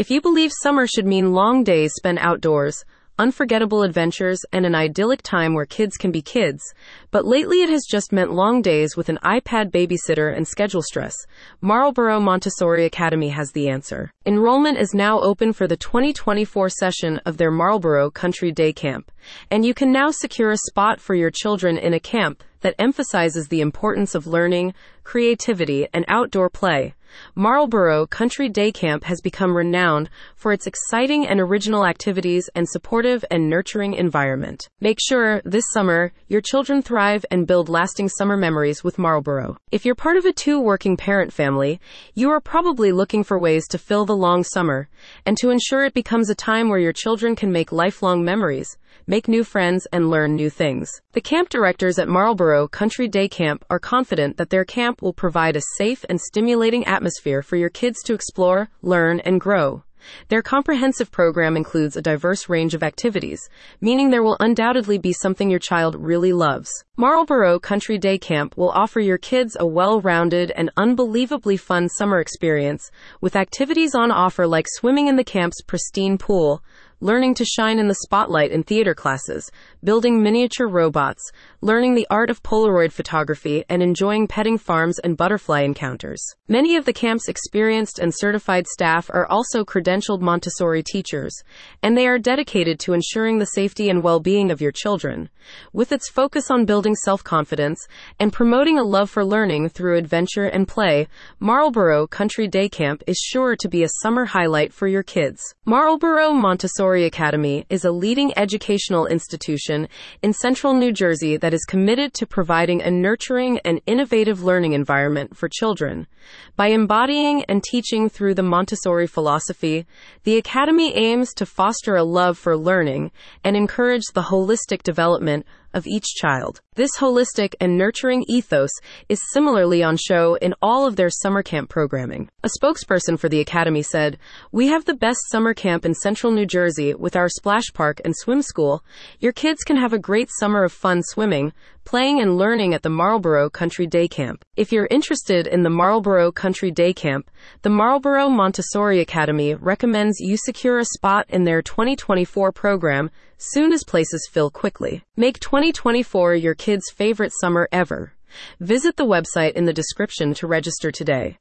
If you believe summer should mean long days spent outdoors, unforgettable adventures, and an idyllic time where kids can be kids, but lately it has just meant long days with an iPad babysitter and schedule stress. Marlboro Montessori Academy has the answer. Enrollment is now open for the 2024 session of their Marlboro Country Day Camp, and you can now secure a spot for your children in a camp that emphasizes the importance of learning, creativity, and outdoor play. Marlboro Country Day Camp has become renowned for its exciting and original activities and supportive and nurturing environment. Make sure this summer your children thrive and build lasting summer memories with Marlboro. If you're part of a two working parent family, you are probably looking for ways to fill the long summer and to ensure it becomes a time where your children can make lifelong memories make new friends, and learn new things. The camp directors at Marlboro Country Day Camp are confident that their camp will provide a safe and stimulating atmosphere for your kids to explore, learn, and grow. Their comprehensive program includes a diverse range of activities, meaning there will undoubtedly be something your child really loves. Marlboro Country Day Camp will offer your kids a well rounded and unbelievably fun summer experience with activities on offer like swimming in the camp's pristine pool, learning to shine in the spotlight in theater classes, building miniature robots, learning the art of Polaroid photography, and enjoying petting farms and butterfly encounters. Many of the camp's experienced and certified staff are also credentialed Montessori teachers, and they are dedicated to ensuring the safety and well being of your children. With its focus on building self confidence and promoting a love for learning through adventure and play, Marlboro Country Day Camp is sure to be a summer highlight for your kids. Marlboro Montessori Academy is a leading educational institution in central New Jersey that is committed to providing a nurturing and innovative learning environment for children. By embodying and teaching through the Montessori philosophy, the Academy aims to foster a love for learning and encourage the holistic development of each child. This holistic and nurturing ethos is similarly on show in all of their summer camp programming. A spokesperson for the Academy said, We have the best summer camp in central New Jersey with our splash park and swim school. Your kids can have a great summer of fun swimming, playing and learning at the Marlboro Country Day Camp. If you're interested in the Marlboro Country Day Camp, the Marlboro Montessori Academy recommends you secure a spot in their 2024 program soon as places fill quickly. Make 2024 your kids' favorite summer ever. Visit the website in the description to register today.